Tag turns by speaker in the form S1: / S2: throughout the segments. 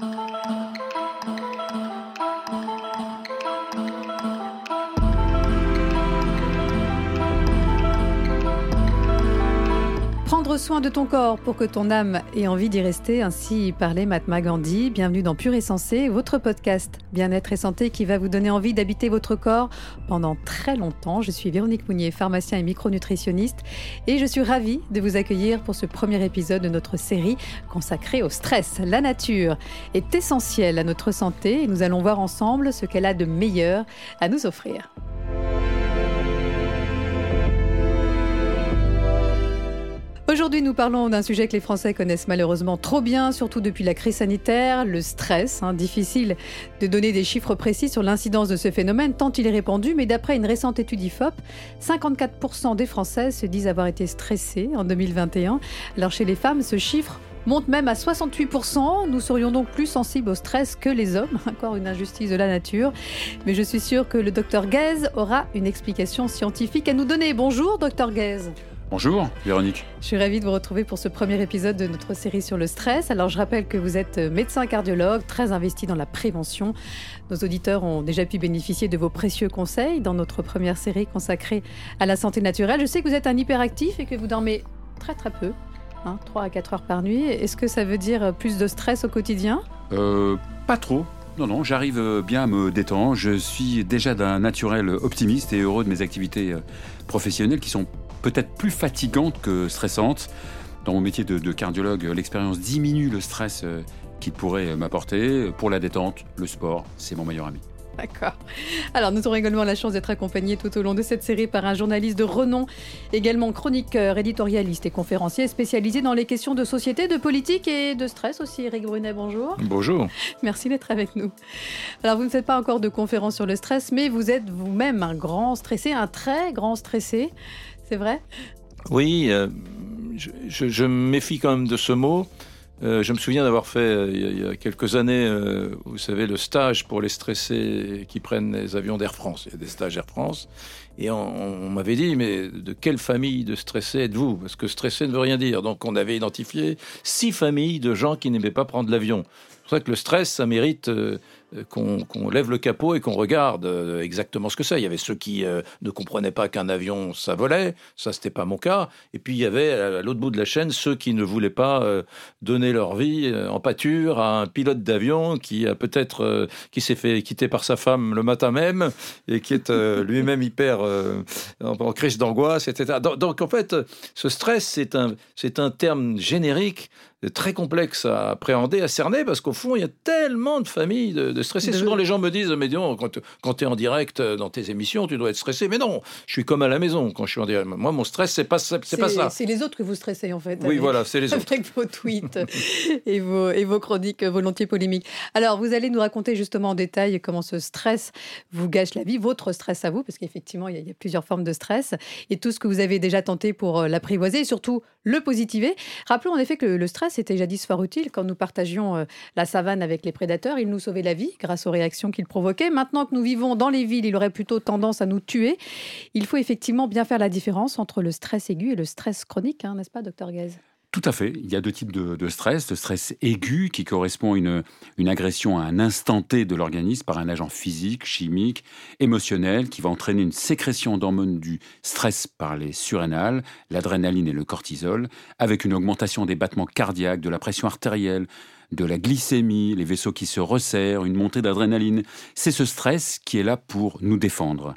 S1: Oh. Soin de ton corps pour que ton âme ait envie d'y rester. Ainsi parlait Mahatma Gandhi. Bienvenue dans Pur et Sensé, votre podcast Bien-être et santé qui va vous donner envie d'habiter votre corps pendant très longtemps. Je suis Véronique Mounier, pharmacien et micronutritionniste, et je suis ravie de vous accueillir pour ce premier épisode de notre série consacrée au stress. La nature est essentielle à notre santé et nous allons voir ensemble ce qu'elle a de meilleur à nous offrir. Aujourd'hui, nous parlons d'un sujet que les Français connaissent malheureusement trop bien, surtout depuis la crise sanitaire, le stress. Hein. difficile de donner des chiffres précis sur l'incidence de ce phénomène, tant il est répandu, mais d'après une récente étude IFOP, 54% des Français se disent avoir été stressés en 2021. Alors chez les femmes, ce chiffre monte même à 68%. Nous serions donc plus sensibles au stress que les hommes. Encore une injustice de la nature. Mais je suis sûre que le docteur Guez aura une explication scientifique à nous donner. Bonjour, docteur Guez.
S2: Bonjour Véronique.
S1: Je suis ravie de vous retrouver pour ce premier épisode de notre série sur le stress. Alors je rappelle que vous êtes médecin cardiologue, très investi dans la prévention. Nos auditeurs ont déjà pu bénéficier de vos précieux conseils dans notre première série consacrée à la santé naturelle. Je sais que vous êtes un hyperactif et que vous dormez très très peu, hein, 3 à 4 heures par nuit. Est-ce que ça veut dire plus de stress au quotidien?
S2: Euh, Pas trop. Non, non, j'arrive bien à me détendre. Je suis déjà d'un naturel optimiste et heureux de mes activités euh, professionnelles qui sont peut-être plus fatigante que stressante. Dans mon métier de, cardiologue, l'expérience diminue le stress euh, qu'il pourrait m'apporter. Pour la détente, le sport, c'est mon meilleur ami.
S1: D'accord. Alors, nous aurons également la chance d'être accompagnés tout au long de cette série par un journaliste de renom, également chroniqueur, éditorialiste et conférencier spécialisé dans les questions de société, de politique et de stress aussi. Eric Brunet, bonjour.
S3: Bonjour.
S1: Merci d'être avec nous. Alors, vous ne faites pas encore de conférence sur le stress, mais vous êtes vous-même un grand stressé, un très grand stressé. C'est vrai?
S3: Oui, euh, je, me méfie quand même de ce mot. Euh, je me souviens d'avoir fait euh, il, y a, quelques années, vous savez, le stage pour les stressés qui prennent les avions d'Air France. Il y a des stages Air France. Et on, m'avait dit, mais de quelle famille de stressés êtes-vous? Parce que stressé ne veut rien dire. Donc on avait identifié six familles de gens qui n'aimaient pas prendre l'avion. Pour ça que le stress, ça mérite euh, qu'on lève le capot et qu'on regarde euh, exactement ce que c'est. Il y avait ceux qui euh, ne comprenaient pas qu'un avion ça volait, ça c'était pas mon cas. Et puis il y avait à l'autre bout de la chaîne ceux qui ne voulaient pas donner leur vie en pâture à un pilote d'avion qui a peut-être qui s'est fait quitter par sa femme le matin même et qui est lui-même hyper en, crise d'angoisse, etc. Donc, donc, en fait, ce stress c'est un c'est un terme générique très complexe à appréhender, à cerner, parce qu'au fond, il y a tellement de familles de, stressés. Souvent, les gens me disent, mais dis quand, quand tu es en direct euh, dans tes émissions, tu dois être stressé. Mais non, je suis comme à la maison quand je suis en direct. Moi, mon stress, c'est pas, c'est pas ça.
S1: C'est les autres que vous stressez, en fait.
S3: Oui, voilà, c'est les autres.
S1: Avec vos tweets et, vos, et vos chroniques volontiers polémiques. Alors, vous allez nous raconter justement en détail comment ce stress vous gâche la vie, votre stress à vous, parce qu'effectivement, il, il y, a plusieurs formes de stress, et tout ce que vous avez déjà tenté pour euh, l'apprivoiser, et surtout le positiver. Rappelons en effet que le stress c'était jadis fort utile quand nous partagions euh, la savane avec les prédateurs. Il nous sauvait la vie grâce aux réactions qu'il provoquait. Maintenant que nous vivons dans les villes, il aurait plutôt tendance à nous tuer. Il faut effectivement bien faire la différence entre le stress aigu et le stress chronique, hein, n'est-ce pas, docteur Gaze?
S2: Tout à fait. Il y a deux types de, stress. Le stress aigu qui correspond à une, une agression à un instant T de l'organisme par un agent physique, chimique, émotionnel qui va entraîner une sécrétion d'hormones du stress par les surrénales, l'adrénaline et le cortisol, avec une augmentation des battements cardiaques, de la pression artérielle, de la glycémie, les vaisseaux qui se resserrent, une montée d'adrénaline. C'est ce stress qui est là pour nous défendre.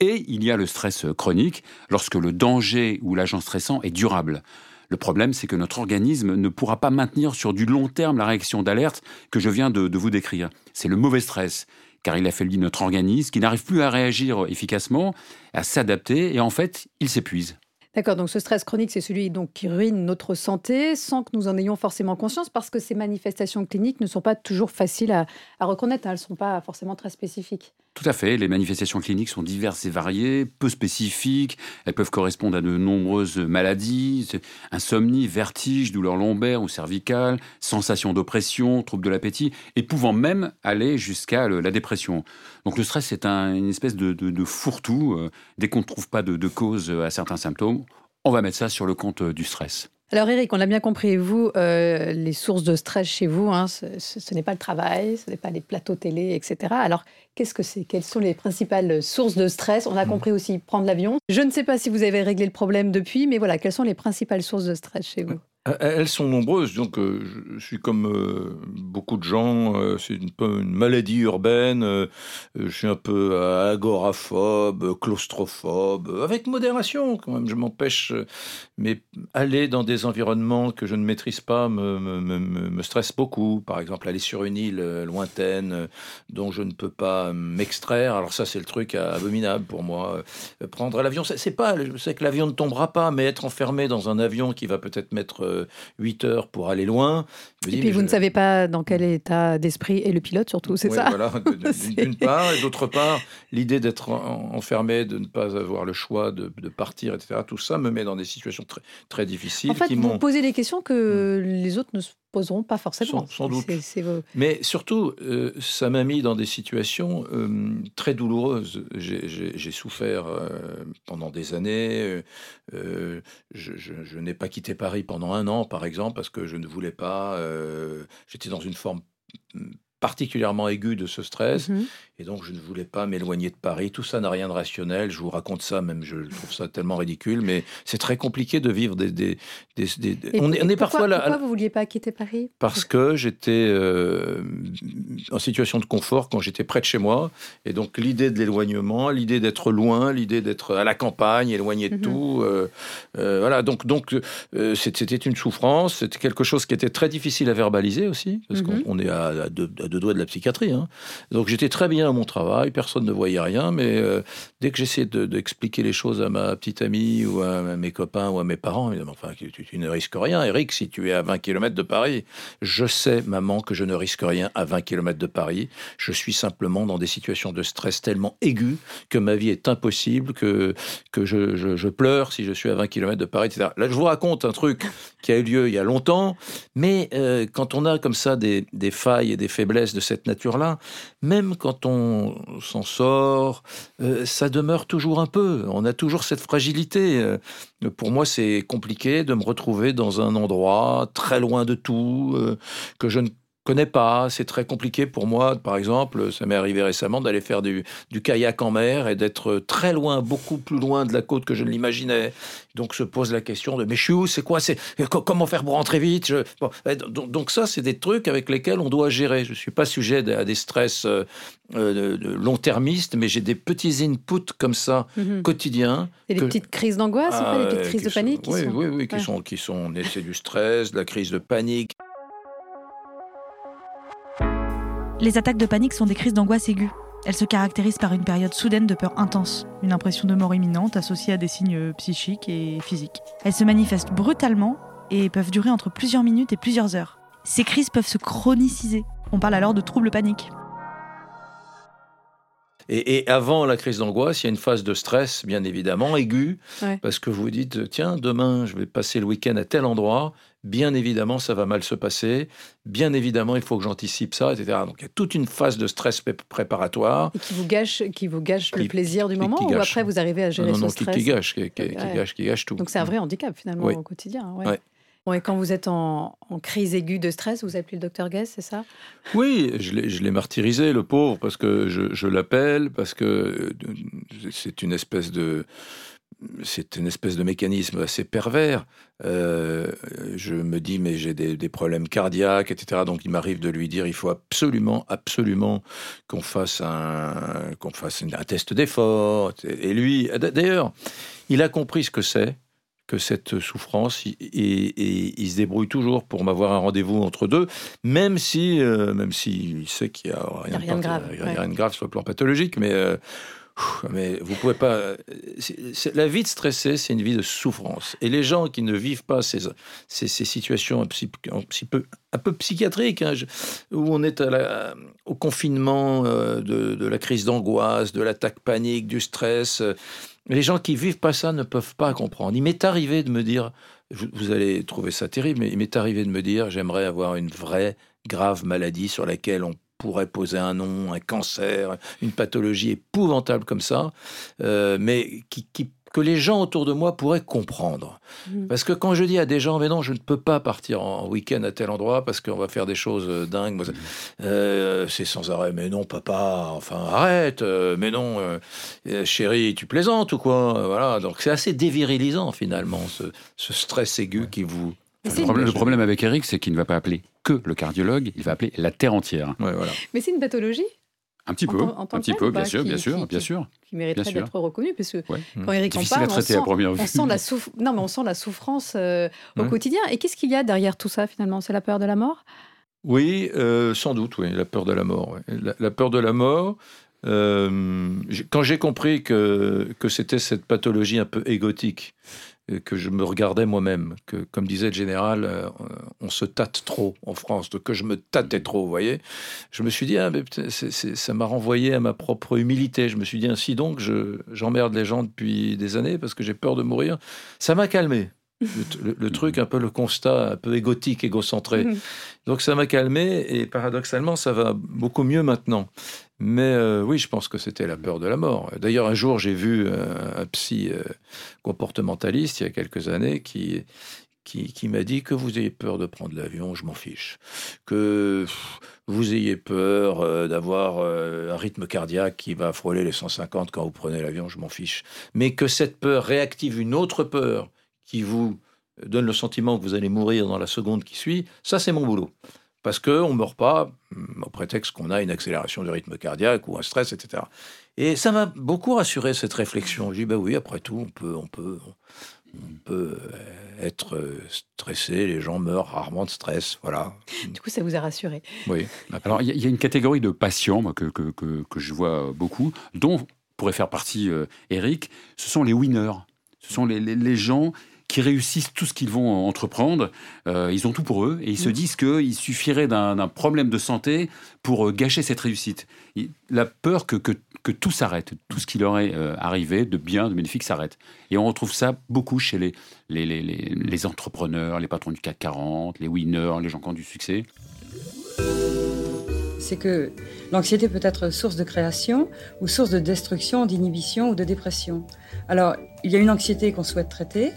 S2: Et il y a le stress chronique lorsque le danger ou l'agent stressant est durable. Le problème, c'est que notre organisme ne pourra pas maintenir sur du long terme la réaction d'alerte que je viens de, vous décrire. C'est le mauvais stress, car il affaiblit notre organisme, qui n'arrive plus à réagir efficacement, à s'adapter, et en fait, il s'épuise.
S1: D'accord, donc ce stress chronique, c'est celui donc, qui ruine notre santé sans que nous en ayons forcément conscience, parce que ces manifestations cliniques ne sont pas toujours faciles à, reconnaître, elles ne sont pas forcément très spécifiques.
S2: Tout à fait. Les manifestations cliniques sont diverses et variées, peu spécifiques. Elles peuvent correspondre à de nombreuses maladies, insomnie, vertige, douleurs lombaires ou cervicales, sensation d'oppression, troubles de l'appétit, et pouvant même aller jusqu'à la dépression. Donc le stress est une espèce de, fourre-tout. Euh, dès qu'on ne trouve pas de, de cause à certains symptômes, on va mettre ça sur le compte euh, du stress.
S1: Alors Eric, on l'a bien compris, vous, euh, les sources de stress chez vous, hein, ce, ce n'est pas le travail, ce n'est pas les plateaux télé, etc. Alors qu'est-ce que c'est? Quelles sont les principales sources de stress? On a mmh. compris aussi prendre l'avion. Je ne sais pas si vous avez réglé le problème depuis, mais voilà, quelles sont les principales sources de stress chez vous?
S3: Elles sont nombreuses, donc euh, je suis comme euh, beaucoup de gens, euh, c'est une, maladie urbaine, je suis un peu agoraphobe, claustrophobe, avec modération quand même, je m'empêche, mais aller dans des environnements que je ne maîtrise pas me, me, stresse beaucoup, par exemple aller sur une île lointaine dont je ne peux pas m'extraire, alors ça c'est le truc abominable pour moi, prendre l'avion, c'est pas, je sais que l'avion ne tombera pas, mais être enfermé dans un avion qui va peut-être mettre 8 heures pour aller loin.
S1: Et puis vous ne savez pas dans quel état d'esprit est le pilote surtout, c'est ça
S3: Voilà, d'une part, et d'autre part, l'idée d'être enfermé, de ne pas avoir le choix de, partir, etc. Tout ça me met dans des situations très, très difficiles. En
S1: fait, vous posez des questions que hmm. les autres ne se poseront pas forcément.
S3: Sans, doute. Mais surtout, euh, ça m'a mis dans des situations euh, très douloureuses. J'ai souffert euh, pendant des années. je, je n'ai pas quitté Paris pendant un an, par exemple, parce que je ne voulais pas. J'étais dans une forme particulièrement aiguë de ce stress. Mhm. Et donc, je ne voulais pas m'éloigner de Paris. Tout ça n'a rien de rationnel. Je vous raconte ça, même je trouve ça tellement ridicule. Mais c'est très compliqué de vivre des. des,
S1: on, est, parfois là. Pourquoi vous vouliez pas quitter Paris?
S3: Parce que j'étais euh, en situation de confort quand j'étais près de chez moi. Et donc, l'idée de l'éloignement, l'idée d'être loin, l'idée d'être à la campagne, éloigné de mhm. tout. Euh, euh, voilà. Donc, donc c'était une souffrance. C'était quelque chose qui était très difficile à verbaliser aussi. Parce mhm. qu'on est à, deux, à, deux, doigts de la psychiatrie. Hein. Donc, j'étais très bien à mon travail, personne ne voyait rien, mais euh, dès que j'essayais d'expliquer les choses à ma petite amie ou à, mes copains ou à mes parents, ils enfin, tu, ne risques rien, Eric, si tu es à 20 km de Paris. Je sais, maman, que je ne risque rien à 20 km de Paris. Je suis simplement dans des situations de stress tellement aiguës que ma vie est impossible, que, que je, je, pleure si je suis à 20 km de Paris, etc. Là, je vous raconte un truc qui a eu lieu il y a longtemps, mais euh, quand on a comme ça des, des failles et des faiblesses de cette nature-là, même quand on s'en sort, euh, ça demeure toujours un peu. On a toujours cette fragilité. Euh, pour moi, c'est compliqué de me retrouver dans un endroit très loin de tout, euh, que je ne connais pas. C'est très compliqué pour moi, par exemple, ça m'est arrivé récemment d'aller faire du, kayak en mer et d'être très loin, beaucoup plus loin de la côte que je ne l'imaginais. Donc se pose la question de mais je suis où? C'est quoi? C'est comment faire pour rentrer vite? Donc, ça, c'est des trucs avec lesquels on doit gérer. Je suis pas sujet à des stress euh, euh, long-termistes, mais j'ai des petits inputs comme ça mhm. quotidiens.
S1: Et des petites crises d'angoisse, des petites crises de panique.
S3: oui, oui, oui, qui sont qui sont c'est du stress, de la crise de panique.
S4: Les attaques de panique sont des crises d'angoisse aiguë. Elles se caractérisent par une période soudaine de peur intense, une impression de mort imminente associée à des signes psychiques et physiques. Elles se manifestent brutalement et peuvent durer entre plusieurs minutes et plusieurs heures. Ces crises peuvent se chroniciser. On parle alors de troubles paniques.
S3: Et, avant la crise d'angoisse, il y a une phase de stress, bien évidemment, aiguë, parce que vous vous dites, tiens, demain, je vais passer le week-end à tel endroit, bien évidemment, ça va mal se passer, bien évidemment, il faut que j'anticipe ça, etc. Donc, il y a toute une phase de stress préparatoire.
S1: Et qui vous gâche, qui vous gâche le plaisir du moment, ou après, vous arrivez à gérer
S3: non, non,
S1: ce stress
S3: qui, gâche, qui, gâche, qui gâche tout.
S1: Donc, c'est un vrai handicap, finalement, au quotidien. Bon, et quand vous êtes en, crise aiguë de stress, vous appelez le docteur Guess, c'est ça?
S3: Oui, je l'ai martyrisé, le pauvre, parce que je, je l'appelle, parce que euh, c'est une espèce de c'est une espèce de mécanisme assez pervers. Euh, je me dis, mais j'ai des, des, problèmes cardiaques, etc. Donc il m'arrive de lui dire, il faut absolument, absolument qu'on fasse un, qu'on fasse un test d'effort. Et lui, d'ailleurs, il a compris ce que c'est que cette souffrance et, il se débrouille toujours pour m'avoir un rendez-vous entre deux, même si, euh, même s'il sait qu'il n'y a
S1: rien, de grave,
S3: rien de grave sur le plan pathologique, mais euh, mais vous pouvez pas. la vie de stressé, c'est une vie de souffrance. Et les gens qui ne vivent pas ces, ces, situations un petit, peu, un peu psychiatriques, hein, où on est au confinement euh, de, la crise d'angoisse, de l'attaque panique, du stress, les gens qui vivent pas ça ne peuvent pas comprendre. Il m'est arrivé de me dire, vous, allez trouver ça terrible, mais il m'est arrivé de me dire, j'aimerais avoir une vraie grave maladie sur laquelle on pourrait poser un nom, un cancer, une pathologie épouvantable comme ça, euh, mais qui, que les gens autour de moi pourraient comprendre.
S1: Mhm.
S3: Parce que quand je dis à des gens, mais non, je ne peux pas partir en week-end à tel endroit parce qu'on va faire des choses euh, dingues, euh, c'est sans arrêt, mais non, papa, enfin arrête, euh, mais non, chérie, tu plaisantes ou quoi Voilà, donc c'est assez dévirilisant finalement, ce, ce stress aigu qui vous.
S2: Le problème, le problème avec Eric, c'est qu'il ne va pas appeler que le cardiologue, il va appeler la terre entière.
S3: Ouais, voilà.
S1: Mais c'est une pathologie
S2: Un petit
S1: En
S2: peu,
S1: en
S2: un
S1: que
S2: petit peu, bien sûr,
S1: qui-
S2: bien sûr,
S1: qui-
S2: bien sûr.
S1: qui mériterait d'être reconnue, parce que
S2: Ouais.
S1: quand Eric en parle, on sent,
S2: à première vue.
S1: on sent la souff- non, mais on sent la souffrance euh, au
S3: Ouais.
S1: quotidien. Et qu'est-ce qu'il y a derrière tout ça finalement? C'est la peur de la mort?
S3: Oui, euh, sans doute, oui, la peur de la mort. ouais. La, la peur de la mort. euh, quand j'ai compris que, que c'était cette pathologie un peu égotique, euh, que je me regardais moi-même, que, comme disait le général, euh, on se tâte trop en France, que je me tâtais trop, vous voyez, je me suis dit, ah, ça m'a renvoyé à ma propre humilité. Je me suis dit, ainsi donc, je- j'emmerde les gens depuis des années parce que j'ai peur de mourir. Ça m'a calmé. Le, truc, un peu le constat un peu égotique, égocentré.
S1: Mhm.
S3: Donc ça m'a calmé et paradoxalement ça va beaucoup mieux maintenant. Mais euh, oui, je pense que c'était la peur de la mort. D'ailleurs, un jour, j'ai vu euh, un psy euh, comportementaliste il y a quelques années qui, qui, qui m'a dit que vous ayez peur de prendre l'avion, je m'en fiche. Que vous ayez peur euh, d'avoir euh, un rythme cardiaque qui va frôler les 150 quand vous prenez l'avion, je m'en fiche. Mais que cette peur réactive une autre peur qui vous donne le sentiment que vous allez mourir dans la seconde qui suit, ça c'est mon boulot. Parce qu'on ne meurt pas hum, au prétexte qu'on a une accélération du rythme cardiaque ou un stress, etc. Et ça m'a beaucoup rassuré cette réflexion. Je dis, bah oui, après tout, on peut, on peut, on peut euh, être euh, stressé, les gens meurent rarement de stress, voilà.
S1: Du coup, ça vous a rassuré.
S3: Oui.
S2: Alors, il y, a- il y a une catégorie de patients moi, que, que, que, que je vois beaucoup, dont pourrait faire partie euh, Eric, ce sont les winners. Ce sont les, les- les gens qui réussissent tout ce qu'ils vont entreprendre. Euh, ils ont tout pour eux et ils se disent qu'il suffirait d'un problème de santé pour euh, gâcher cette réussite. La peur que, que, que tout s'arrête, tout ce qui leur est euh, arrivé de bien, de bénéfique s'arrête. Et on retrouve ça beaucoup chez les, les, les, les, entrepreneurs, les patrons du CAC 40, les winners, les gens qui ont du succès.
S5: c'est que l'anxiété peut être source de création ou source de destruction, d'inhibition ou de dépression. Alors, il y a une anxiété qu'on souhaite traiter,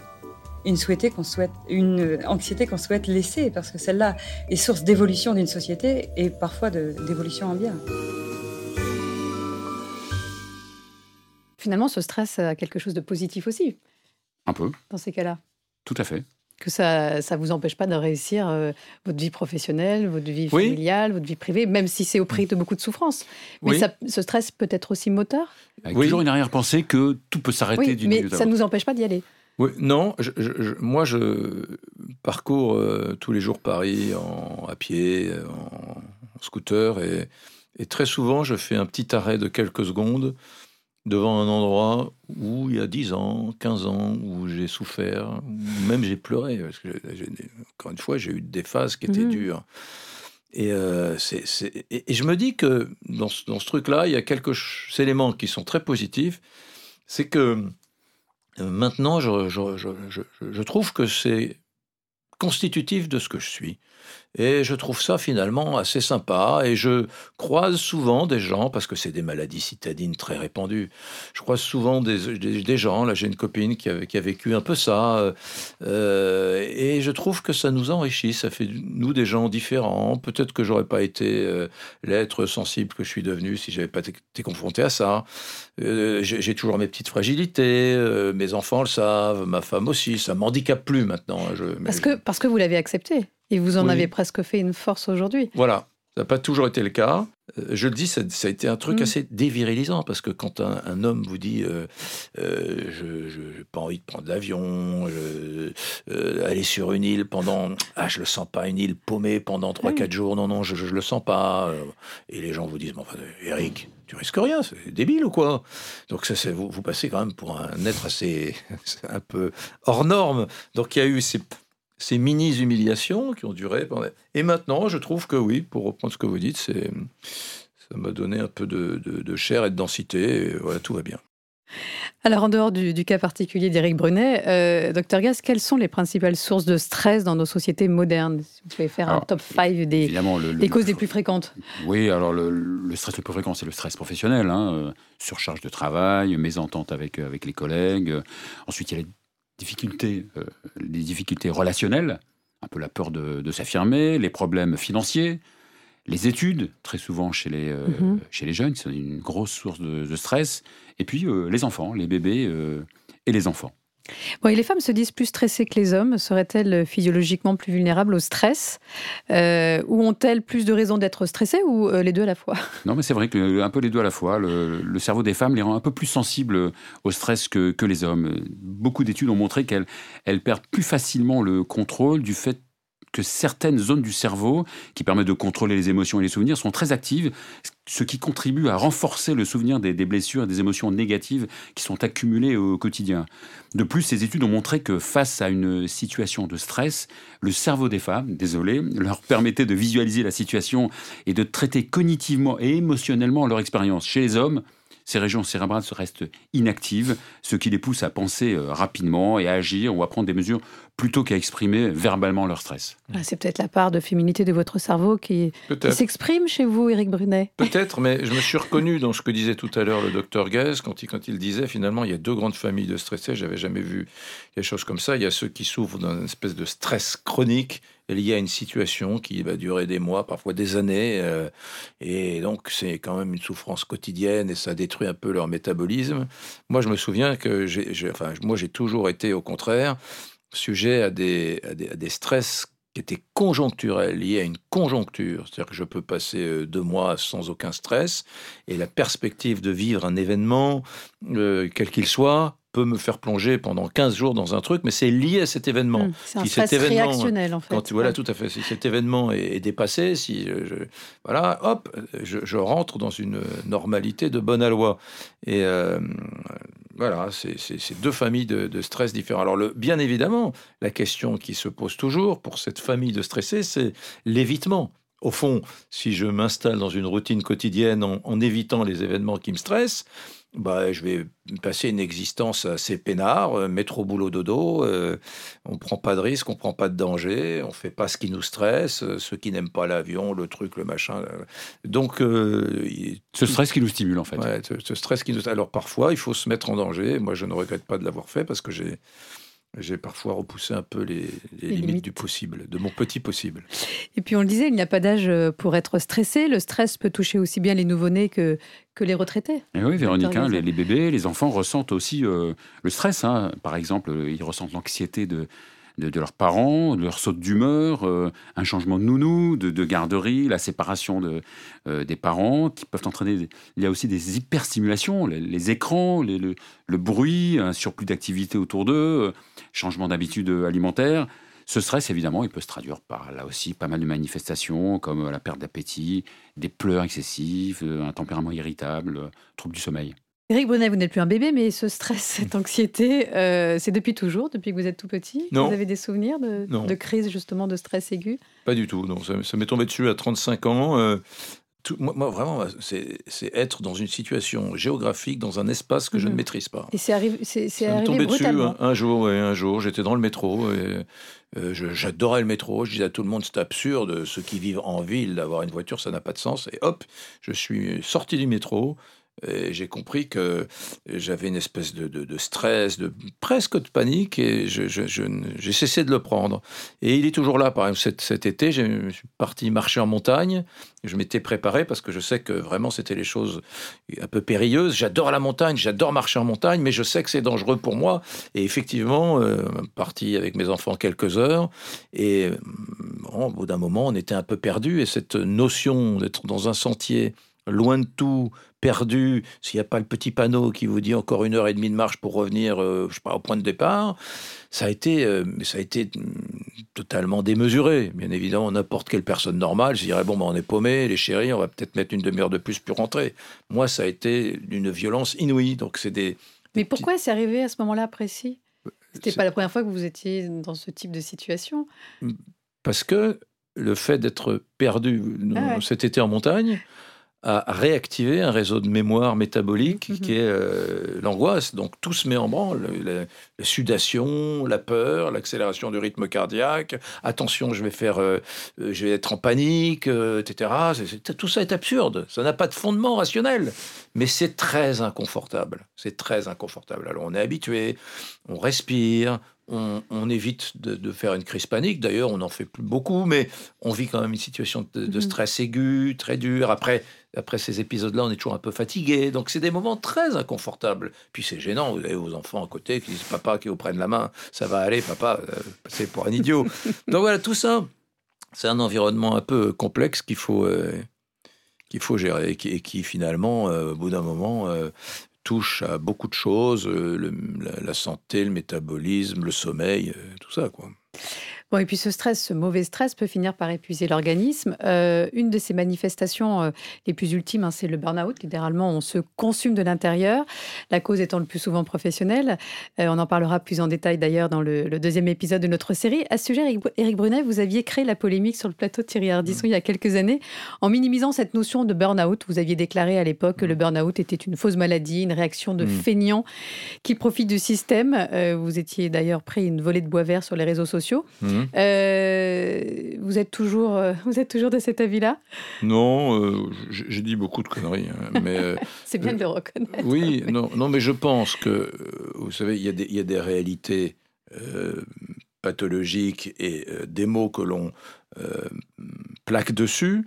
S5: une, souhaité qu'on souhaite, une anxiété qu'on souhaite laisser, parce que celle-là est source d'évolution d'une société et parfois de- d'évolution en bien.
S1: Finalement, ce stress a quelque chose de positif aussi
S2: Un peu,
S1: dans ces cas-là.
S2: tout à fait.
S1: Que ça ça vous empêche pas de réussir euh, votre vie professionnelle, votre vie
S3: Oui.
S1: familiale, votre vie privée, même si c'est au prix de beaucoup de souffrance. Mais
S3: Oui.
S1: ça- ce stress peut être aussi moteur.
S2: Avec
S3: Oui.
S2: toujours une arrière-pensée que tout peut s'arrêter
S1: Oui,
S2: d'une
S1: mais
S2: minute à
S1: ça ne
S2: l'autre.
S1: nous empêche pas d'y aller.
S3: Oui, non, je- je- je- moi je parcours euh, tous les jours Paris en, à pied, en, en scooter, et, et très souvent je fais un petit arrêt de quelques secondes devant un endroit où il y a 10 ans, 15 ans, où j'ai souffert, où même j'ai pleuré, parce que encore une fois j'ai eu des phases qui étaient
S1: Mhm.
S3: dures. Et, euh, et, et je me dis que dans ce, ce truc-là, il y a quelques éléments qui sont très positifs. C'est que Maintenant, je, trouve que c'est constitutif de ce que je suis. Et je trouve ça finalement assez sympa. Et je croise souvent des gens, parce que c'est des maladies citadines très répandues, je croise souvent des, gens, là j'ai une copine qui a, vécu un peu ça, euh, et je trouve que ça nous enrichit, ça fait nous des gens différents. Peut-être que j'aurais pas été euh, l'être sensible que je suis devenu si j'avais pas été confronté à ça. Euh, j'ai toujours mes petites fragilités, mes enfants le savent, ma femme aussi, ça m'handicape plus maintenant. hein,
S1: Parce parce que vous l'avez accepté. Et vous en
S3: Oui.
S1: avez presque fait une force aujourd'hui.
S3: Voilà, ça n'a pas toujours été le cas. Euh, Je le dis, ça, ça a été un truc
S1: Mm.
S3: assez dévirilisant parce que quand un, un homme vous dit euh, euh, je n'ai pas envie de prendre l'avion, euh, aller sur une île pendant ah je le sens pas une île paumée pendant 3-4
S1: Oui.
S3: jours, non non je, je, je le sens pas. Et les gens vous disent mais enfin Eric tu risques rien, c'est débile ou quoi? Donc ça, vous, vous passez quand même pour un être assez un peu hors norme. Donc il y a eu ces ces mini humiliations qui ont duré pendant... Et maintenant, je trouve que oui, pour reprendre ce que vous dites, c'est ça m'a donné un peu de, de- de chair et de densité, et voilà, tout va bien.
S1: Alors, en dehors du, cas particulier d'Éric Brunet, euh, docteur Gas, quelles sont les principales sources de stress dans nos sociétés modernes? Si vous pouvez faire un top 5 des, causes les plus fréquentes.
S2: Oui, alors le, stress le plus fréquent, c'est le stress professionnel, hein, euh, surcharge de travail, mésentente avec, avec les collègues. Ensuite, il y a les difficultés, euh, les difficultés relationnelles, un peu la peur de, de s'affirmer, les problèmes financiers, les études, très souvent chez les, euh, mhm. chez les jeunes, c'est une grosse source de, stress. Et puis euh, les enfants, les bébés et les enfants.
S1: Bon, et les femmes se disent plus stressées que les hommes. Seraient-elles physiologiquement plus vulnérables au stress Ou ont-elles plus de raisons d'être stressées ou les deux à la fois?
S2: Non, mais c'est vrai que un peu les deux à la fois. Le, cerveau des femmes les rend un peu plus sensibles au stress que, que les hommes. Beaucoup d'études ont montré qu'elles elles perdent plus facilement le contrôle du fait que certaines zones du cerveau qui permettent de contrôler les émotions et les souvenirs sont très actives, ce qui contribue à renforcer le souvenir des, blessures et des émotions négatives qui sont accumulées au quotidien. De plus, ces études ont montré que face à une situation de stress, le cerveau des femmes, désolé, leur permettait de visualiser la situation et de traiter cognitivement et émotionnellement leur expérience. Chez les hommes, ces régions cérébrales se restent inactives, ce qui les pousse à penser euh, rapidement et à agir ou à prendre des mesures plutôt qu'à exprimer verbalement leur stress.
S1: Ah, c'est peut-être la part de féminité de votre cerveau qui, s'exprime chez vous, Éric Brunet.
S3: Peut-être, mais je me suis reconnu dans ce que disait tout à l'heure le docteur Guez quand il, quand il disait finalement il y a deux grandes familles de stressés. J'avais jamais vu des choses comme ça. Il y a ceux qui souffrent d'une espèce de stress chronique lié à une situation qui va durer des mois, parfois des années. Euh, et donc, c'est quand même une souffrance quotidienne et ça détruit un peu leur métabolisme. Moi, je me souviens que j'ai, enfin, moi, j'ai toujours été, au contraire, sujet à des, stress qui étaient conjoncturels, liés à une conjoncture. C'est-à-dire que je peux passer euh, deux mois sans aucun stress et la perspective de vivre un événement, euh, quel qu'il soit, peut me faire plonger pendant 15 jours dans un truc, mais c'est lié à cet événement.
S1: Mmh, c'est un stress réactionnel, en fait.
S3: Quand, voilà, tout à fait. Si cet événement est, dépassé, si je, voilà, hop, je, rentre dans une normalité de bonne loi. Et euh, voilà, c'est deux familles de, stress différents. Alors, le, bien évidemment, la question qui se pose toujours pour cette famille de stressés, c'est l'évitement. Au fond, si je m'installe dans une routine quotidienne en, évitant les événements qui me stressent, bah, je vais passer une existence assez peinard, euh, métro, boulot, dodo. Euh, on prend pas de risque, on prend pas de danger, on fait pas ce qui nous stresse, euh, ceux qui n'aiment pas l'avion, le truc, le machin. Donc,
S2: ce stress qui nous stimule en fait.
S3: ce, stress qui nous. Alors parfois, il faut se mettre en danger. Moi, je ne regrette pas de l'avoir fait parce que j'ai j'ai parfois repoussé un peu les, limites, du possible, de mon petit possible.
S1: Et puis on le disait, il n'y a pas d'âge euh, pour être stressé. Le stress peut toucher aussi bien les nouveau-nés que, que les retraités.
S2: Et eh oui, Véronique, hein, les, bébés, les enfants ressentent aussi euh, le stress. Hein. Par exemple, ils ressentent l'anxiété de, de, leurs parents, de leur saute d'humeur, euh, un changement de nounou, de, garderie, la séparation euh, des parents qui peuvent entraîner. Il y a aussi des hyperstimulations, les, écrans, le, bruit, un surplus d'activité autour d'eux, euh, changement d'habitude alimentaire. Ce stress, évidemment, il peut se traduire par là aussi pas mal de manifestations comme la perte d'appétit, des pleurs excessifs, un tempérament irritable, trouble du sommeil.
S1: Éric Brunet, vous n'êtes plus un bébé, mais ce stress, cette anxiété, euh, c'est depuis toujours, depuis que vous êtes tout petit
S3: non.
S1: Vous avez des souvenirs de, de, crise, justement, de stress aigu?
S3: Pas du tout, non. Ça, m'est tombé dessus à 35 ans. Euh, moi, vraiment, c'est être dans une situation géographique, dans un espace que je ne mhm. maîtrise pas.
S1: Et c'est arrivé, c'est arrivé tombé dessus
S3: un, jour, et un jour, j'étais dans le métro et euh, j'adorais le métro. Je disais à tout le monde, c'est absurde, ceux qui vivent en ville, d'avoir une voiture, ça n'a pas de sens. Et hop, je suis sorti du métro j'ai compris que j'avais une espèce de, stress, de presque de panique, et j'ai cessé de le prendre. Et il est toujours là. Par exemple, cet, été, je suis parti marcher en montagne. Je m'étais préparé parce que je sais que vraiment c'était les choses un peu périlleuses. J'adore la montagne, j'adore marcher en montagne, mais je sais que c'est dangereux pour moi. Et effectivement, euh, parti avec mes enfants quelques heures, et au bout d'un moment, on était un peu perdu. Et cette notion d'être dans un sentier loin de tout, perdu, s'il n'y a pas le petit panneau qui vous dit encore une heure et demie de marche pour revenir, euh, je sais pas, au point de départ, ça a été, euh, ça a été mm, totalement démesuré. Bien évidemment, n'importe quelle personne normale, je dirais bon, ben, on est paumé, les chéris, on va peut-être mettre une demi-heure de plus pour rentrer. Moi, ça a été d'une violence inouïe. Donc c'est des.
S1: Mais pourquoi c'est arrivé à ce moment-là précis? C'était pas la première fois que vous étiez dans ce type de situation?
S3: Parce que le fait d'être perdu ah cet été en montagne à réactiver un réseau de mémoire métabolique
S1: Mhm.
S3: qui est euh, l'angoisse. Donc tout se met en branle. La, la sudation, la peur, l'accélération du rythme cardiaque. Attention, je vais faire, euh, euh, je vais être en panique, euh, etc. Tout ça est absurde. Ça n'a pas de fondement rationnel. Mais c'est très inconfortable. C'est très inconfortable. Alors on est habitué, on respire. On, on évite de, de faire une crise panique. D'ailleurs, on n'en fait plus beaucoup, mais on vit quand même une situation de, de
S1: Mhm.
S3: stress aigu, très dur. Après, après ces épisodes-là, on est toujours un peu fatigué. Donc, c'est des moments très inconfortables. Puis, c'est gênant. Vous avez vos enfants à côté qui disent Papa, qui vous prennent la main. Ça va aller, papa. euh, c'est pour un idiot. Donc, voilà, tout ça, c'est un environnement un peu complexe qu'il faut, euh, qu'il faut gérer et qui, et qui, finalement, euh, au bout d'un moment, touche à beaucoup de choses euh, la, la santé, le métabolisme, le sommeil, euh, tout ça, quoi.
S1: Bon, et puis ce stress, ce mauvais stress peut finir par épuiser l'organisme. Euh, une de ces manifestations euh, les plus ultimes, hein, c'est le burn-out. Littéralement, on se consume de l'intérieur, la cause étant le plus souvent professionnelle. Euh, on en parlera plus en détail d'ailleurs dans le, le deuxième épisode de notre série. À ce sujet, Eric, Brunet, vous aviez créé la polémique sur le plateau de Thierry Ardisson il y a quelques années en minimisant cette notion de burn-out. Vous aviez déclaré à l'époque que le burn-out était une fausse maladie, une réaction de
S3: Mm.
S1: feignants qui profitent du système. Vous étiez d'ailleurs pris une volée de bois vert sur les réseaux sociaux.
S3: Mhm.
S1: Euh, vous êtes toujours, euh, vous êtes toujours de cet avis-là?
S3: Non, euh, j'ai dit beaucoup de conneries, hein, mais
S1: C'est bien de le reconnaître.
S3: oui, non, non, mais je pense que, vous savez, il y, a des- il y a des réalités pathologiques et des mots que l'on plaque dessus.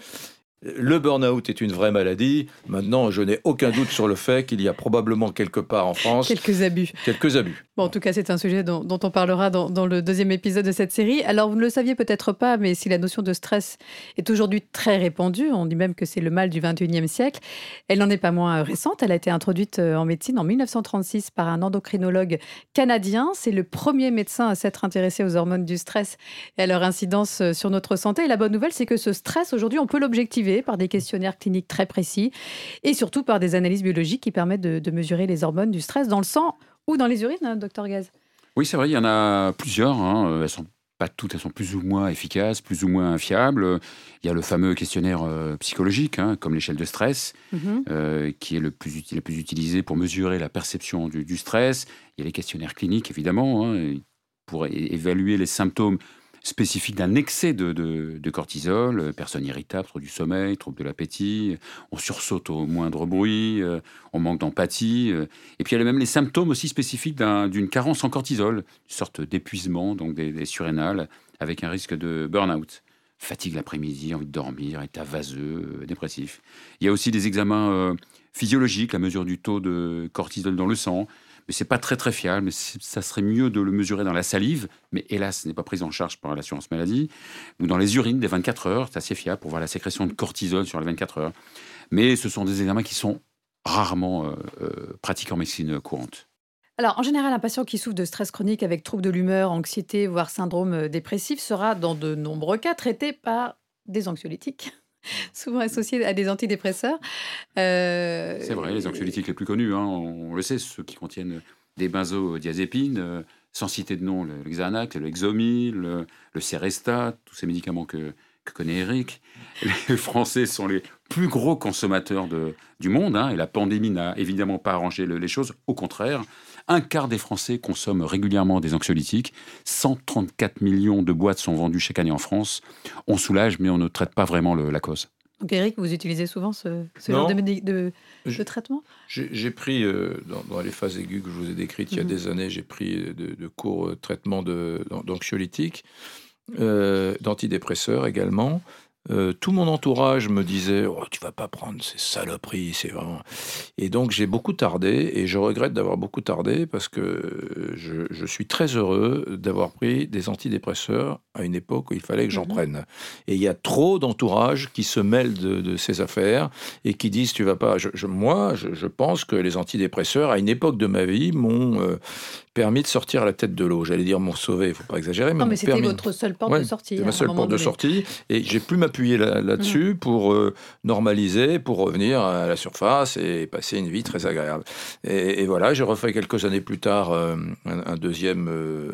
S3: Le burn-out est une vraie maladie. Maintenant, je n'ai aucun doute sur le fait qu'il y a probablement quelque part en France
S1: Quelques abus.
S3: quelques abus.
S1: Bon, en tout cas, c'est un sujet dont, dont on parlera dans, dans le deuxième épisode de cette série. Alors, vous ne le saviez peut-être pas, mais si la notion de stress est aujourd'hui très répandue, on dit même que c'est le mal du 21e siècle, elle n'en est pas moins euh, récente. Elle a été introduite euh, en médecine en 1936 par un endocrinologue canadien. C'est le premier médecin à s'être intéressé aux hormones du stress et à leur incidence euh, sur notre santé. Et la bonne nouvelle, c'est que ce stress, aujourd'hui, on peut l'objectiver par des questionnaires cliniques très précis et surtout par des analyses biologiques qui permettent de, de mesurer les hormones du stress dans le sang ou dans les urines, hein, docteur Gaz.
S2: Oui, c'est vrai, il y en a plusieurs. hein. Elles sont pas toutes, elles sont plus ou moins efficaces, plus ou moins fiables. Il y a le fameux questionnaire euh, psychologique, hein, comme l'échelle de stress,
S1: Mhm.
S2: euh, qui est le plus, uti- le plus utilisé pour mesurer la perception du, du stress. Il y a les questionnaires cliniques, évidemment, hein, pour évaluer les symptômes spécifiques d'un excès de, de- cortisol, euh, personne irritable, trouble du sommeil, trouble de l'appétit, on sursaute au moindre bruit, euh, on manque d'empathie. euh. et puis il y a même les symptômes aussi spécifiques d'un- d'une carence en cortisol, une sorte d'épuisement, donc des, surrénales, avec un risque de burn-out. Fatigue l'après-midi, envie de dormir, état vaseux, euh, dépressif. Il y a aussi des examens euh, physiologiques, la mesure du taux de cortisol dans le sang. Mais c'est pas très très fiable. Ça serait mieux de le mesurer dans la salive, mais hélas, ce n'est pas pris en charge par l'assurance maladie. Ou dans les urines des 24 heures, c'est assez fiable pour voir la sécrétion de cortisol sur les 24 heures. Mais ce sont des examens qui sont rarement euh, euh, pratiqués en médecine courante.
S1: Alors, en général, un patient qui souffre de stress chronique avec troubles de l'humeur, anxiété, voire syndrome euh, dépressif sera, dans de nombreux cas, traité par des anxiolytiques, souvent associés à des antidépresseurs. Euh,
S2: C'est vrai, les anxiolytiques les plus connus, hein, on le sait, ceux qui contiennent des benzodiazépines, euh, sans citer de nom, le, Xanax, le Exomil, le, Seresta, tous ces médicaments que, connaît Eric. Les Français sont les plus gros consommateurs du monde, hein, et la pandémie n'a évidemment pas arrangé le- les choses, au contraire. Un quart des Français consomment régulièrement des anxiolytiques. 134 millions de boîtes sont vendues chaque année en France. On soulage, mais on ne traite pas vraiment le- la cause.
S1: Donc, Eric, vous utilisez souvent ce, genre de, médi- de-
S3: Je-
S1: de traitement?
S3: J'ai j'ai pris, euh, dans, dans les phases aiguës que je vous ai décrites il y a
S1: Mhm.
S3: des années, j'ai pris de, de courts euh, traitements d'anxiolytiques, euh, d'antidépresseurs également. Euh, tout mon entourage me disait oh, Tu vas pas prendre ces saloperies, c'est vraiment. Et donc j'ai beaucoup tardé et je regrette d'avoir beaucoup tardé parce que je, je suis très heureux d'avoir pris des antidépresseurs à une époque où il fallait que j'en
S1: Mhm.
S3: prenne. Et il y a trop d'entourage qui se mêlent de, de ces affaires et qui disent tu vas pas. Je, je- moi, je, je pense que les antidépresseurs, à une époque de ma vie, m'ont euh, permis de sortir la tête de l'eau. J'allais dire m'ont sauvé, il faut pas exagérer, mais
S1: Non, mais c'était
S3: permis.
S1: votre seule porte
S3: Ouais,
S1: de sortie. À
S3: ma
S1: un
S3: seule porte de sortie et j'ai pu m'appuyer là- là-dessus pour euh, normaliser, pour revenir à la surface et passer une vie très agréable. Et, et voilà, j'ai refait quelques années plus tard euh, un, un deuxième euh,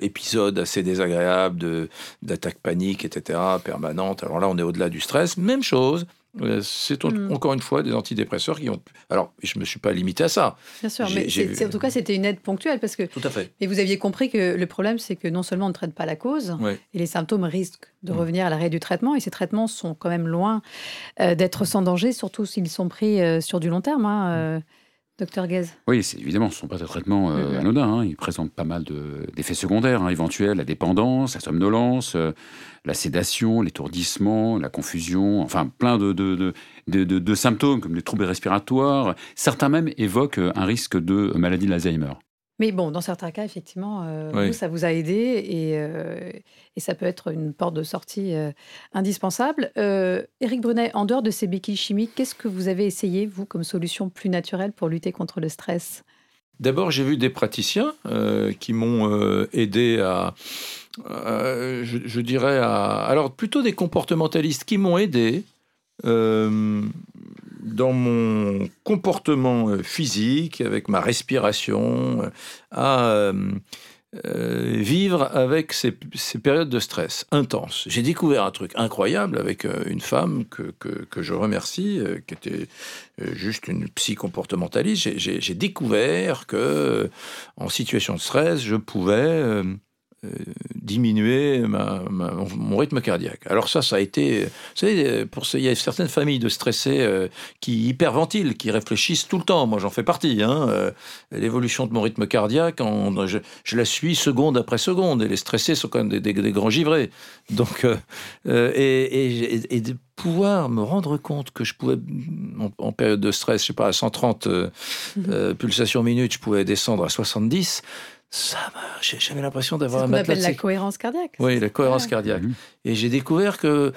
S3: épisode assez désagréable d'attaque panique, etc., permanente. Alors là, on est au-delà du stress. Même chose. Euh, c'est
S1: Mm.
S3: encore une fois des antidépresseurs qui ont. Alors, je ne me suis pas limité à ça.
S1: Bien sûr, mais en tout cas, c'était une aide ponctuelle parce que
S3: Tout à fait.
S1: et vous aviez compris que le problème, c'est que non seulement on ne traite pas la cause, et les symptômes risquent de
S3: Mm.
S1: revenir à l'arrêt du traitement, et ces traitements sont quand même loin euh, d'être sans danger, surtout s'ils sont pris euh, sur du long terme, hein, euh, docteur Guez.
S2: Oui, c'est évidemment, ce ne sont pas des traitements euh,
S1: Mhm.
S2: anodins. hein. Ils présentent pas mal de- d'effets secondaires hein, éventuels, la dépendance, la somnolence, euh, la sédation, l'étourdissement, la confusion, enfin plein de, de, de, de- de- de symptômes comme les troubles respiratoires. Certains même évoquent euh, un risque de maladie de l'Alzheimer.
S1: Mais bon, dans certains cas, effectivement, euh,
S3: Oui.
S1: vous, ça vous a aidé et, euh, et ça peut être une porte de sortie euh, indispensable. Éric Brunet, en dehors de ces béquilles chimiques, qu'est-ce que vous avez essayé, vous, comme solution plus naturelle pour lutter contre le stress?
S3: D'abord, j'ai vu des praticiens qui m'ont aidé à, je, je dirais, à, alors plutôt des comportementalistes qui m'ont aidé dans mon comportement euh, physique, avec ma respiration, euh, à euh, vivre avec ces, périodes de stress intenses. J'ai découvert un truc incroyable avec une femme que, que, je remercie, qui était juste une psy-comportementaliste. J'ai- découvert que, en situation de stress, je pouvais diminuer ma- ma- mon, rythme cardiaque. Alors ça, ça a été... Vous savez, pour ce- il y a certaines familles de stressés euh, qui hyperventilent, qui réfléchissent tout le temps. Moi, j'en fais partie. hein. Euh, L'évolution de mon rythme cardiaque, je, je la suis seconde après seconde. Et les stressés sont quand même des, des- des grands givrés. Donc, euh, et, et- et de pouvoir me rendre compte que je pouvais, en, en période de stress, je sais pas, à 130 euh, euh, pulsations minutes, je pouvais descendre à 70. Ça m'a, j'ai- j'avais l'impression d'avoir un matelas
S1: la cohérence cardiaque.
S3: oui, la cohérence
S1: Ouais.
S3: cardiaque. Et j'ai découvert que,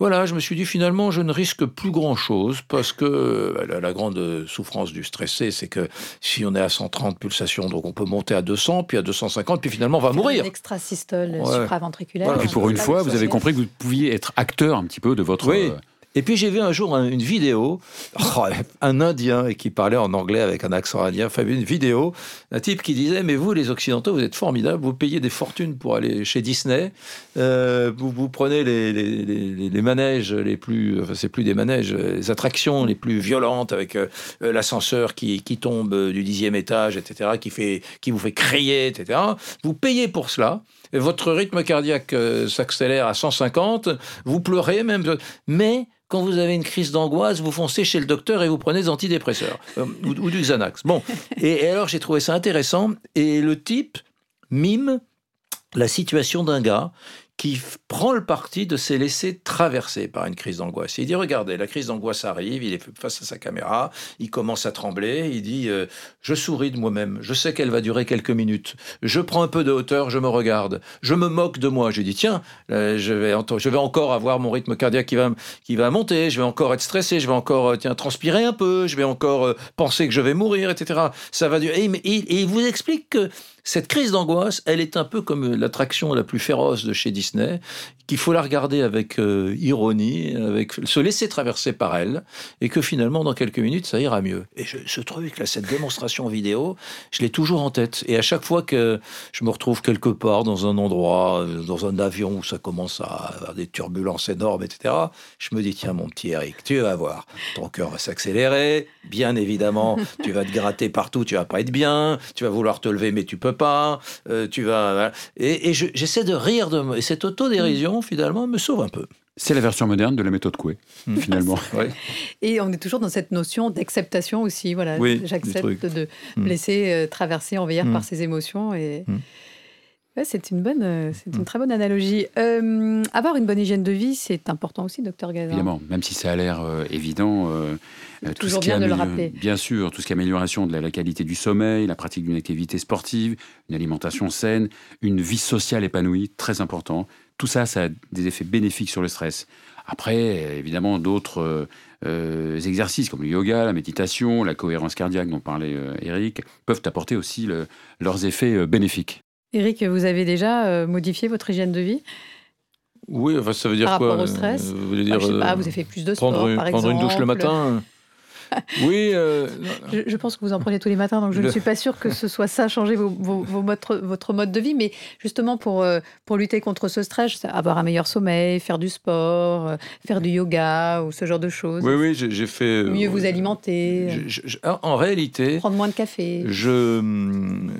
S3: voilà, je me suis dit finalement, je ne risque plus grand-chose parce que euh, la, la grande souffrance du stressé, c'est que si on est à 130 pulsations, donc on peut monter à 200, puis à 250, puis finalement on va mourir.
S1: Une extrasystole
S3: Ouais.
S1: supraventriculaire.
S3: Voilà.
S2: Et pour une fois, vous avez compris que vous pouviez être acteur un petit peu de votre...
S3: Oui.
S2: euh,
S3: Et puis j'ai vu un jour un- une vidéo, oh, un Indien qui parlait en anglais avec un accent indien, enfin une vidéo, un type qui disait mais vous les Occidentaux vous êtes formidables, vous payez des fortunes pour aller chez Disney, Euh, vous, prenez les, manèges les plus, enfin c'est plus des manèges, les attractions les plus violentes avec euh, l'ascenseur qui, qui tombe du dixième étage, etc., qui fait, qui vous fait crier, etc. Vous payez pour cela. Votre rythme cardiaque euh, s'accélère à 150, vous pleurez même, mais quand vous avez une crise d'angoisse, vous foncez chez le docteur et vous prenez des antidépresseurs euh, ou, ou du Xanax. Bon, et, et alors j'ai trouvé ça intéressant. Et le type mime la situation d'un gars qui prend le parti de se laisser traverser par une crise d'angoisse. Il dit, regardez, la crise d'angoisse arrive, il est face à sa caméra, il commence à trembler, il dit, euh, je souris de moi-même, je sais qu'elle va durer quelques minutes, je prends un peu de hauteur, je me regarde, je me moque de moi, je dis, tiens, euh, je, vais encore avoir mon rythme cardiaque qui va, qui va monter, je vais encore être stressé, je vais encore euh, tiens, transpirer un peu, je vais encore euh, penser que je vais mourir, etc. Ça va durer. Et il vous explique que cette crise d'angoisse, elle est un peu comme l'attraction la plus féroce de chez Disney, qu'il faut la regarder avec euh, ironie, avec se laisser traverser par elle, et que finalement, dans quelques minutes, ça ira mieux. Et je, ce truc, là, cette démonstration vidéo, je l'ai toujours en tête. Et à chaque fois que je me retrouve quelque part dans un endroit, euh, dans un avion où ça commence à avoir des turbulences énormes, etc., je me dis, tiens, mon petit Eric, tu vas voir, ton cœur va s'accélérer, bien évidemment, tu vas te gratter partout, tu vas pas être bien, tu vas vouloir te lever, mais tu peux pas, euh, tu vas... voilà. Et, et je- j'essaie de rire de moi. Et cette autodérision, finalement, me sauve un peu.
S2: C'est la version moderne de la méthode Coué,
S3: Mm.
S2: finalement.
S3: Ouais.
S1: Et on est toujours dans cette notion d'acceptation aussi. Voilà,
S3: Oui,
S1: j'accepte de me laisser euh, traverser, envahir
S3: Mm.
S1: par ses émotions. Et
S3: Mm.
S1: Ouais, c'est une bonne, euh, c'est une très bonne analogie. Euh, avoir une bonne hygiène de vie, c'est important aussi, docteur Gazin.
S2: Évidemment, même si ça a l'air euh, évident. euh, euh, tout
S1: Toujours
S2: ce qui
S1: bien de le
S2: améliore-
S1: rappeler.
S2: Bien sûr, tout ce qui est amélioration de la, la qualité du sommeil, la pratique d'une activité sportive, une alimentation saine, une vie sociale épanouie, très important. Tout ça, ça a des effets bénéfiques sur le stress. Après, évidemment, d'autres euh, euh, exercices comme le yoga, la méditation, la cohérence cardiaque dont parlait euh, Eric, peuvent apporter aussi le- leurs effets euh, bénéfiques.
S1: Eric, vous avez déjà euh, modifié votre hygiène de vie?
S3: Oui, enfin, ça veut dire
S1: Par
S3: quoi
S1: rapport au stress?
S3: Vous voulez
S1: Bah,
S3: dire
S1: Je sais pas, vous avez fait plus de sport,
S3: prendre, une,
S1: par
S3: prendre une douche le matin Oui. euh,
S1: Je, je pense que vous en prenez tous les matins, donc je ne suis pas sûre que ce soit ça, changer vos, vos- vos modes- votre mode de vie. Mais justement, pour, euh, pour lutter contre ce stress, avoir un meilleur sommeil, faire du sport, euh, faire du yoga ou ce genre de choses.
S3: oui, oui, j'ai fait. euh,
S1: Mieux vous alimenter,
S3: je- je- je- en réalité,
S1: prendre moins de café.
S3: hum,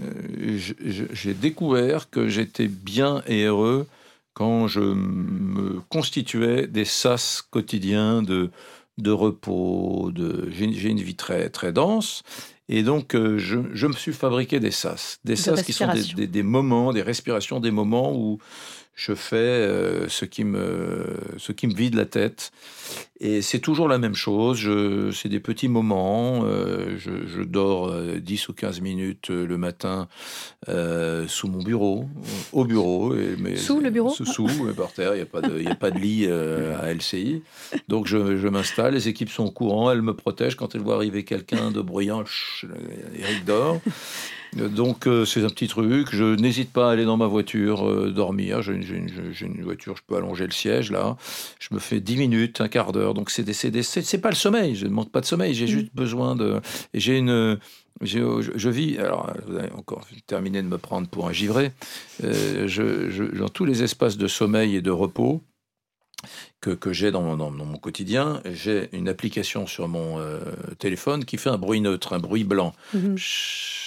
S3: je- j'ai découvert que j'étais bien et heureux quand je me constituais des sas quotidiens de, de repos. De, j'ai, une- vie très, très dense. Et donc, euh, je, je me suis fabriqué des sas. Des
S1: De
S3: sas qui sont des,
S1: respiration.
S3: des- des moments, des respirations, des moments où je fais euh, ce, qui me, ce qui me vide la tête. Et c'est toujours la même chose. Je, c'est des petits moments. euh, je, je dors euh, 10 ou 15 minutes euh, le matin euh, sous mon bureau, au bureau. Et, mais,
S1: Sous le bureau
S3: Sous, par terre. Il n'y a, a pas de lit euh, à LCI. Donc je, je m'installe. Les équipes sont au courant. Elles me protègent. Quand elles voient arriver quelqu'un de bruyant, chut, Eric dort. Donc euh, c'est un petit truc. Je n'hésite pas à aller dans ma voiture euh, dormir. J'ai une, voiture, je peux allonger le siège là. Je me fais 10 minutes, un quart d'heure. Donc c'est c'est pas le sommeil. Je ne manque pas de sommeil. J'ai juste besoin de. J'ai une. j'ai- Je, je vis, alors vous allez encore terminer de me prendre pour un givré, Euh, je, je- dans tous les espaces de sommeil et de repos que, que j'ai dans, mon- dans, dans mon quotidien, j'ai une application sur mon euh, téléphone qui fait un bruit neutre, un bruit blanc.
S1: Mhm.
S3: Chut,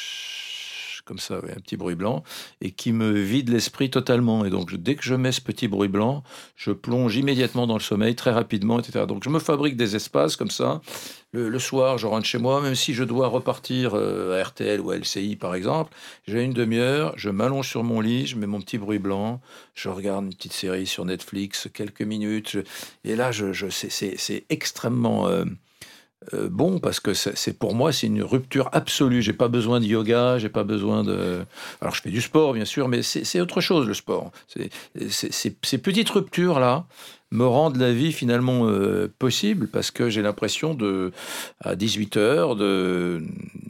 S3: comme ça, un petit bruit blanc, et qui me vide l'esprit totalement. Et donc, dès que je mets ce petit bruit blanc, je plonge immédiatement dans le sommeil, très rapidement, etc. Donc, je me fabrique des espaces comme ça. Le, soir, je rentre chez moi, même si je dois repartir euh, à RTL ou à LCI, par exemple, j'ai une demi-heure, je m'allonge sur mon lit, je mets mon petit bruit blanc, je regarde une petite série sur Netflix, quelques minutes, et là, je, je, c'est extrêmement... euh, euh, bon parce que c'est pour moi c'est une rupture absolue. J'ai pas besoin de yoga, j'ai pas besoin de. Alors je fais du sport bien sûr, mais c'est autre chose le sport. Ces petites ruptures là me rendent la vie finalement euh, possible parce que j'ai l'impression de à 18 heures de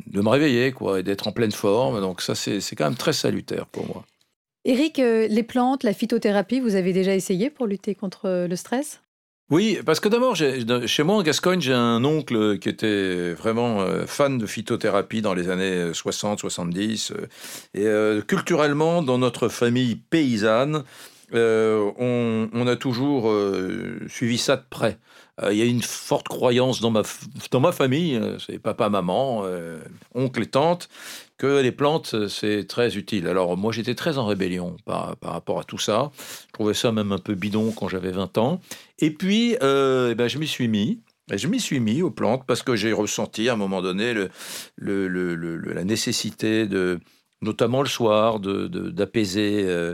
S3: de me réveiller quoi et d'être en pleine forme. Donc ça c'est quand même très salutaire pour moi.
S1: Eric, euh, les plantes, la phytothérapie, vous avez déjà essayé pour lutter contre le stress?
S3: Oui, parce que d'abord, chez moi en Gascogne, j'ai un oncle qui était vraiment euh, fan de phytothérapie dans les années 60-70. et euh, culturellement, dans notre famille paysanne, euh, on, a toujours euh, suivi ça de près. Euh, Il y a une forte croyance dans ma, dans ma famille, euh, c'est papa, maman, euh, oncle et tante, que les plantes, euh, c'est très utile. Alors moi, j'étais très en rébellion par, par rapport à tout ça. Je trouvais ça même un peu bidon quand j'avais 20 ans. Et puis, euh, eh ben, je m'y suis mis. Je m'y suis mis aux plantes parce que j'ai ressenti à un moment donné le- le- le- la nécessité de, notamment le soir, d'apaiser euh,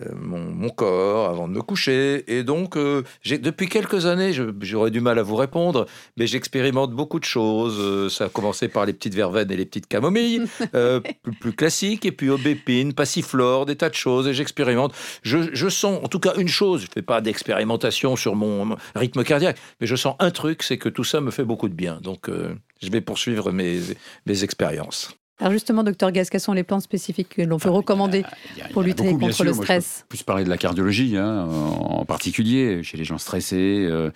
S3: euh, mon, mon corps avant de me coucher. Et donc, euh, depuis quelques années, j'aurais du mal à vous répondre, mais j'expérimente beaucoup de choses. Ça a commencé par les petites verveines et les petites camomilles, euh, plus, plus classiques, et puis aubépine, passiflore, des tas de choses, et j'expérimente. Je, je sens, en tout cas, une chose, je ne fais pas d'expérimentation sur mon rythme cardiaque, mais je sens un truc, c'est que tout ça me fait beaucoup de bien. Donc, je vais poursuivre mes, mes expériences.
S1: Alors justement, docteur Gas, quelles sont les plantes spécifiques que l'on peut recommander
S2: Il y a- il y
S1: pour lutter
S2: beaucoup,
S1: contre
S2: sûr.
S1: le
S2: Moi, je peux
S1: stress
S2: plus parler de la cardiologie, hein, en en particulier chez les gens stressés. euh,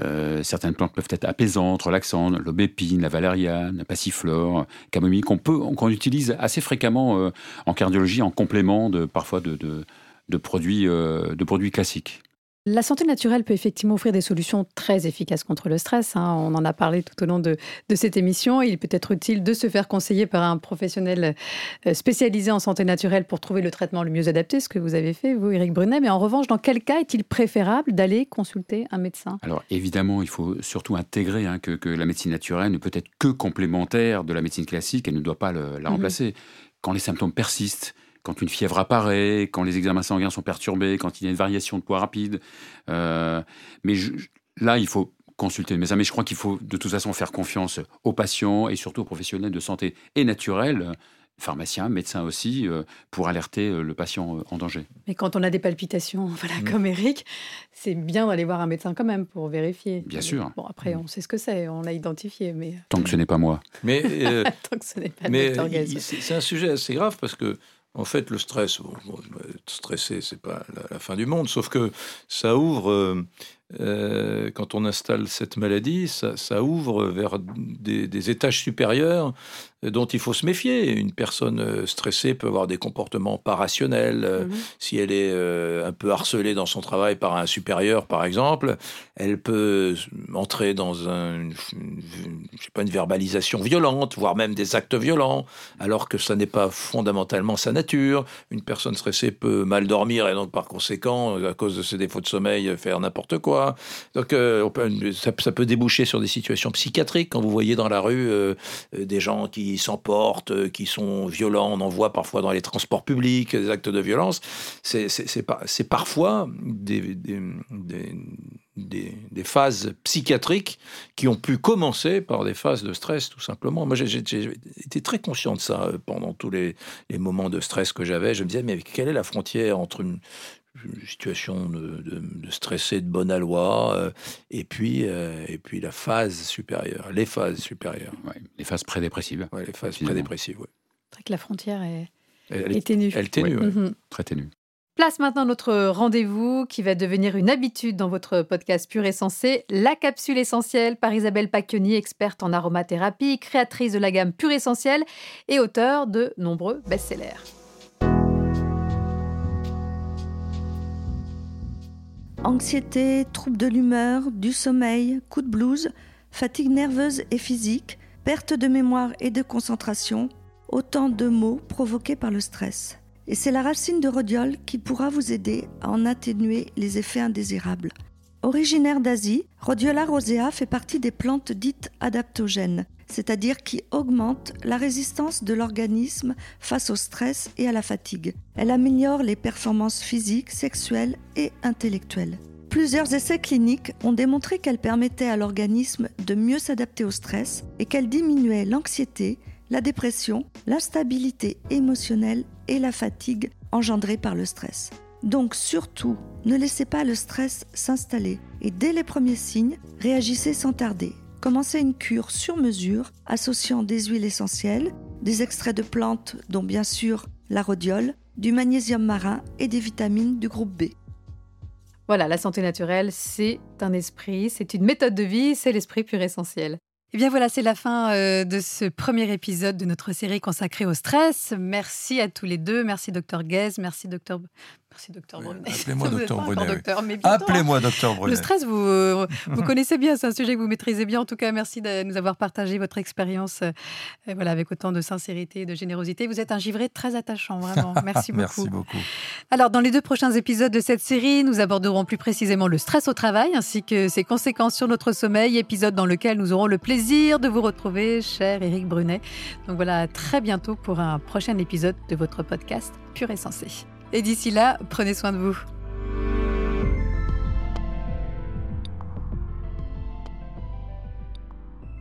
S2: euh, certaines plantes peuvent être apaisantes, relaxantes, l'aubépine, la valériane, la passiflore, camomille, qu'on peut, qu'on utilise assez fréquemment euh, en cardiologie en complément de parfois de, de, de produits, de produits classiques.
S1: La santé naturelle peut effectivement offrir des solutions très efficaces contre le stress. hein. On en a parlé tout au long de, de cette émission. Il peut être utile de se faire conseiller par un professionnel euh, spécialisé en santé naturelle pour trouver le traitement le mieux adapté, ce que vous avez fait, vous, Eric Brunet. Mais en revanche, dans quel cas est-il préférable d'aller consulter un médecin?
S2: Alors évidemment, il faut surtout intégrer hein, que, que la médecine naturelle ne peut être que complémentaire de la médecine classique, elle ne doit pas le- la
S1: Mhm.
S2: remplacer. Quand les symptômes persistent, quand une fièvre apparaît, quand les examens sanguins sont perturbés, quand il y a une variation de poids rapide, euh, mais je- là, il faut consulter le médecin. Mais je crois qu'il faut de toute façon faire confiance aux patients et surtout aux professionnels de santé et naturels, pharmaciens, médecins aussi, euh, pour alerter euh, le patient euh, en danger.
S1: Mais quand on a des palpitations, voilà,
S2: Mhm.
S1: comme Eric, c'est bien d'aller voir un médecin quand même pour vérifier.
S2: Bien sûr.
S1: Bon, après, on sait ce que c'est, on l'a identifié, mais
S2: Tant que ce n'est pas moi.
S3: Mais, euh,
S1: tant que ce n'est pas le
S3: mais c'est un sujet assez grave parce que, en fait, le stress, bon, bon, stressé, c'est pas la, la fin du monde, sauf que ça ouvre euh, quand on installe cette maladie, ça, ouvre vers des, étages supérieurs dont il faut se méfier. Une personne euh, stressée peut avoir des comportements pas rationnels. Euh, mhm. Si elle est un peu harcelée dans son travail par un supérieur, par exemple, elle peut entrer dans un, je sais pas, une verbalisation violente, voire même des actes violents, alors que ça n'est pas fondamentalement sa nature. Une personne stressée peut mal dormir et donc par conséquent, à cause de ses défauts de sommeil, faire n'importe quoi. Donc euh, ça, peut déboucher sur des situations psychiatriques. Quand vous voyez dans la rue euh, euh, des gens qui s'emportent, qui sont violents, on en voit parfois dans les transports publics, des actes de violence, c'est parfois des, phases psychiatriques qui ont pu commencer par des phases de stress, tout simplement. Moi, j'ai été très conscient de ça pendant tous les, les moments de stress que j'avais. Je me disais, mais quelle est la frontière entre une, une situation de, de, stressé de bonne aloi, euh, et, puis, euh, et puis la phase supérieure, les phases supérieures.
S2: les phases prédépressives.
S3: Ouais, les phases prédépressives, oui.
S1: C'est vrai que la frontière est, elle, est ténue.
S3: Elle est ténue,
S1: mhm.
S2: très ténue.
S1: Place maintenant notre rendez-vous qui va devenir une habitude dans votre podcast Pur et Sensé, la capsule essentielle par Isabelle Pacchioni, experte en aromathérapie, créatrice de la gamme Pur Essentiel et auteur de nombreux best-sellers.
S6: Anxiété, troubles de l'humeur, du sommeil, coup de blues, fatigue nerveuse et physique, perte de mémoire et de concentration, autant de maux provoqués par le stress. Et c'est la racine de rhodiol qui pourra vous aider à en atténuer les effets indésirables. Originaire d'Asie, Rhodiola rosea fait partie des plantes dites adaptogènes, c'est-à-dire qui augmente la résistance de l'organisme face au stress et à la fatigue. Elle améliore les performances physiques, sexuelles et intellectuelles. Plusieurs essais cliniques ont démontré qu'elle permettait à l'organisme de mieux s'adapter au stress et qu'elle diminuait l'anxiété, la dépression, l'instabilité émotionnelle et la fatigue engendrée par le stress. Donc surtout, ne laissez pas le stress s'installer et dès les premiers signes, réagissez sans tarder. Commencez une cure sur mesure associant des huiles essentielles, des extraits de plantes dont bien sûr la rhodiole, du magnésium marin et des vitamines du groupe B.
S1: Voilà, la santé naturelle, c'est un esprit, c'est une méthode de vie, c'est l'esprit pur essentiel. Et eh bien voilà, c'est la fin euh, de ce premier épisode de notre série consacrée au stress. Merci à tous les deux. Merci docteur Guez, merci docteur Merci, docteur Brunet.
S7: Appelez-moi docteur Brunet. Appelez-moi docteur Brunet.
S1: Le stress, vous, vous connaissez bien, c'est un sujet que vous maîtrisez bien. En tout cas, merci de nous avoir partagé votre expérience euh, voilà, avec autant de sincérité et de générosité. Vous êtes un givré très attachant, vraiment. Merci beaucoup.
S7: merci beaucoup.
S1: Alors, dans les deux prochains épisodes de cette série, nous aborderons plus précisément le stress au travail ainsi que ses conséquences sur notre sommeil. Épisode dans lequel nous aurons le plaisir de vous retrouver, cher Éric Brunet. Donc voilà, à très bientôt pour un prochain épisode de votre podcast Pur et Sensé. Et d'ici là, prenez soin de vous.